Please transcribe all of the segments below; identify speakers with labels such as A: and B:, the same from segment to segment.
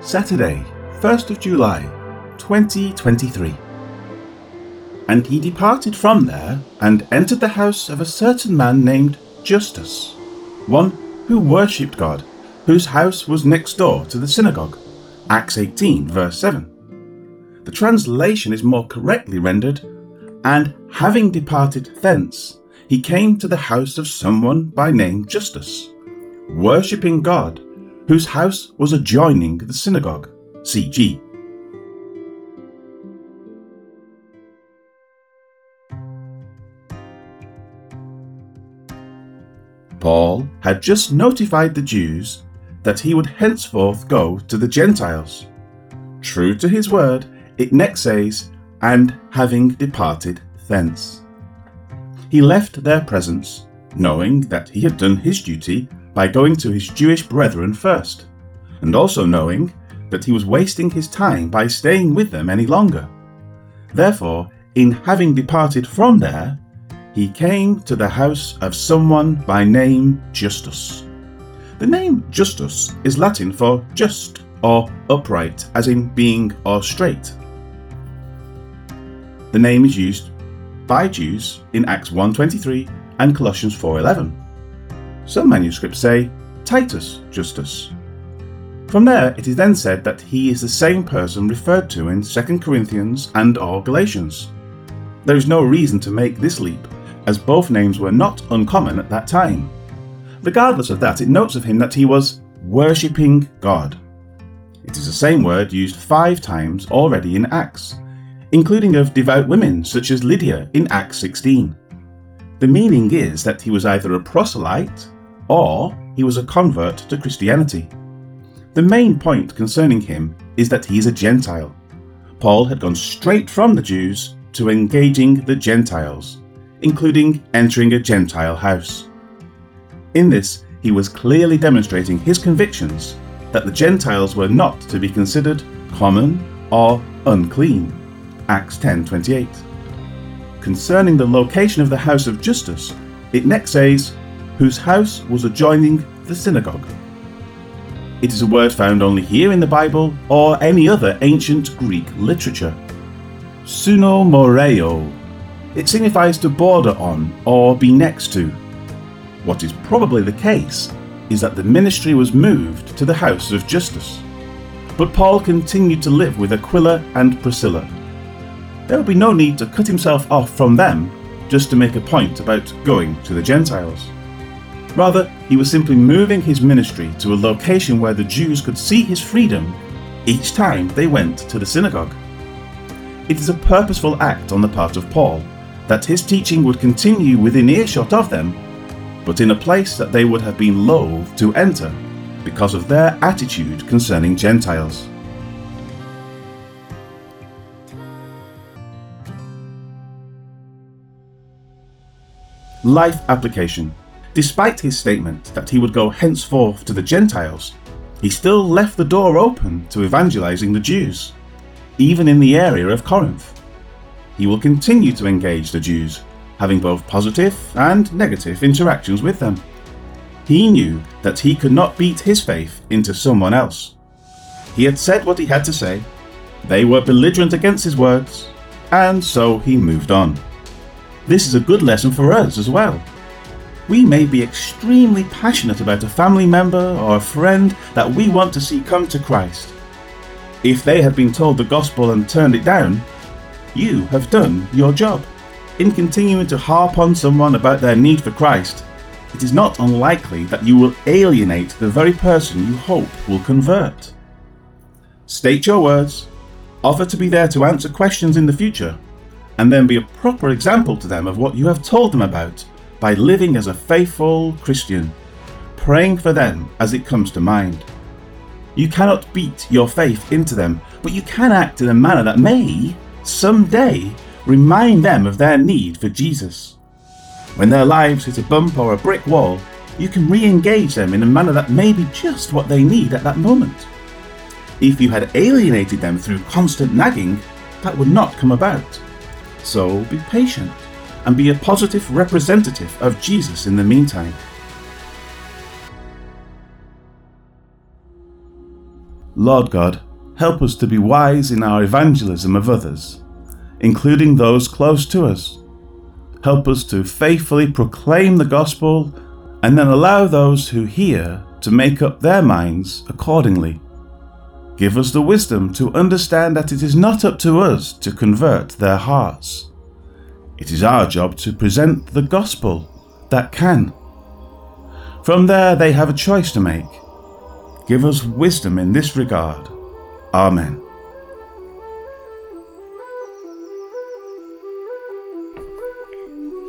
A: Saturday, 1st of July, 2023. And he departed from there and entered the house of a certain man named Justus, one who worshipped God, whose house was next door to the synagogue. Acts 18, verse 7. The translation is more correctly rendered, and having departed thence, he came to the house of someone by name Justus, worshipping God, whose house was adjoining the synagogue. CG. Paul had just notified the Jews that he would henceforth go to the Gentiles. True to his word, it next says, and having departed thence. He left their presence, knowing that he had done his duty by going to his Jewish brethren first, and also knowing that he was wasting his time by staying with them any longer. Therefore, in having departed from there, he came to the house of someone by name Justus. The name Justus is Latin for just or upright, as in being or straight. The name is used by Jews in Acts 1:23 and Colossians 4:11. Some manuscripts say Titus Justus. From there, it is then said that he is the same person referred to in 2 Corinthians and or Galatians. There is no reason to make this leap, as both names were not uncommon at that time. Regardless of that, it notes of him that he was worshipping God. It is the same word used five times already in Acts, including of devout women such as Lydia in Acts 16. The meaning is that he was either a proselyte or he was a convert to Christianity. The main point concerning him is that he is a Gentile. Paul had gone straight from the Jews to engaging the Gentiles, including entering a Gentile house. In this, he was clearly demonstrating his convictions that the Gentiles were not to be considered common or unclean. Acts 10:28. Concerning the location of the house of Justus, it next says, whose house was adjoining the synagogue. It is a word found only here in the Bible or any other ancient Greek literature. Suno Sunomoreo. It signifies to border on or be next to. What is probably the case is that the ministry was moved to the house of Justus. But Paul continued to live with Aquila and Priscilla. There would be no need to cut himself off from them just to make a point about going to the Gentiles. Rather, he was simply moving his ministry to a location where the Jews could see his freedom each time they went to the synagogue. It is a purposeful act on the part of Paul that his teaching would continue within earshot of them but in a place that they would have been loath to enter because of their attitude concerning Gentiles. Life application. Despite his statement that he would go henceforth to the Gentiles, he still left the door open to evangelizing the Jews, even in the area of Corinth. He will continue to engage the Jews having both positive and negative interactions with them. He knew that he could not beat his faith into someone else. He had said what he had to say, they were belligerent against his words, and so he moved on. This is a good lesson for us as well. We may be extremely passionate about a family member or a friend that we want to see come to Christ. If they have been told the gospel and turned it down, you have done your job in continuing to harp on someone about their need for Christ, it is not unlikely that you will alienate the very person you hope will convert. State your words, offer to be there to answer questions in the future, and then be a proper example to them of what you have told them about by living as a faithful Christian, praying for them as it comes to mind. You cannot beat your faith into them, but you can act in a manner that may, someday, Remind them of their need for Jesus. When their lives hit a bump or a brick wall, you can re engage them in a manner that may be just what they need at that moment. If you had alienated them through constant nagging, that would not come about. So be patient and be a positive representative of Jesus in the meantime. Lord God, help us to be wise in our evangelism of others, including those close to us. Help us to faithfully proclaim the gospel and then allow those who hear to make up their minds accordingly. Give us the wisdom to understand that it is not up to us to convert their hearts. It is our job to present the gospel that can. From there, they have a choice to make. Give us wisdom in this regard. Amen.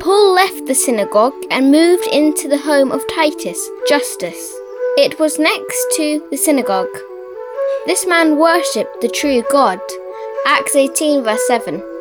B: Paul left the synagogue and moved into the home of Titus, Justus. It was next to the synagogue. This man worshipped the true God. Acts 18, verse 7.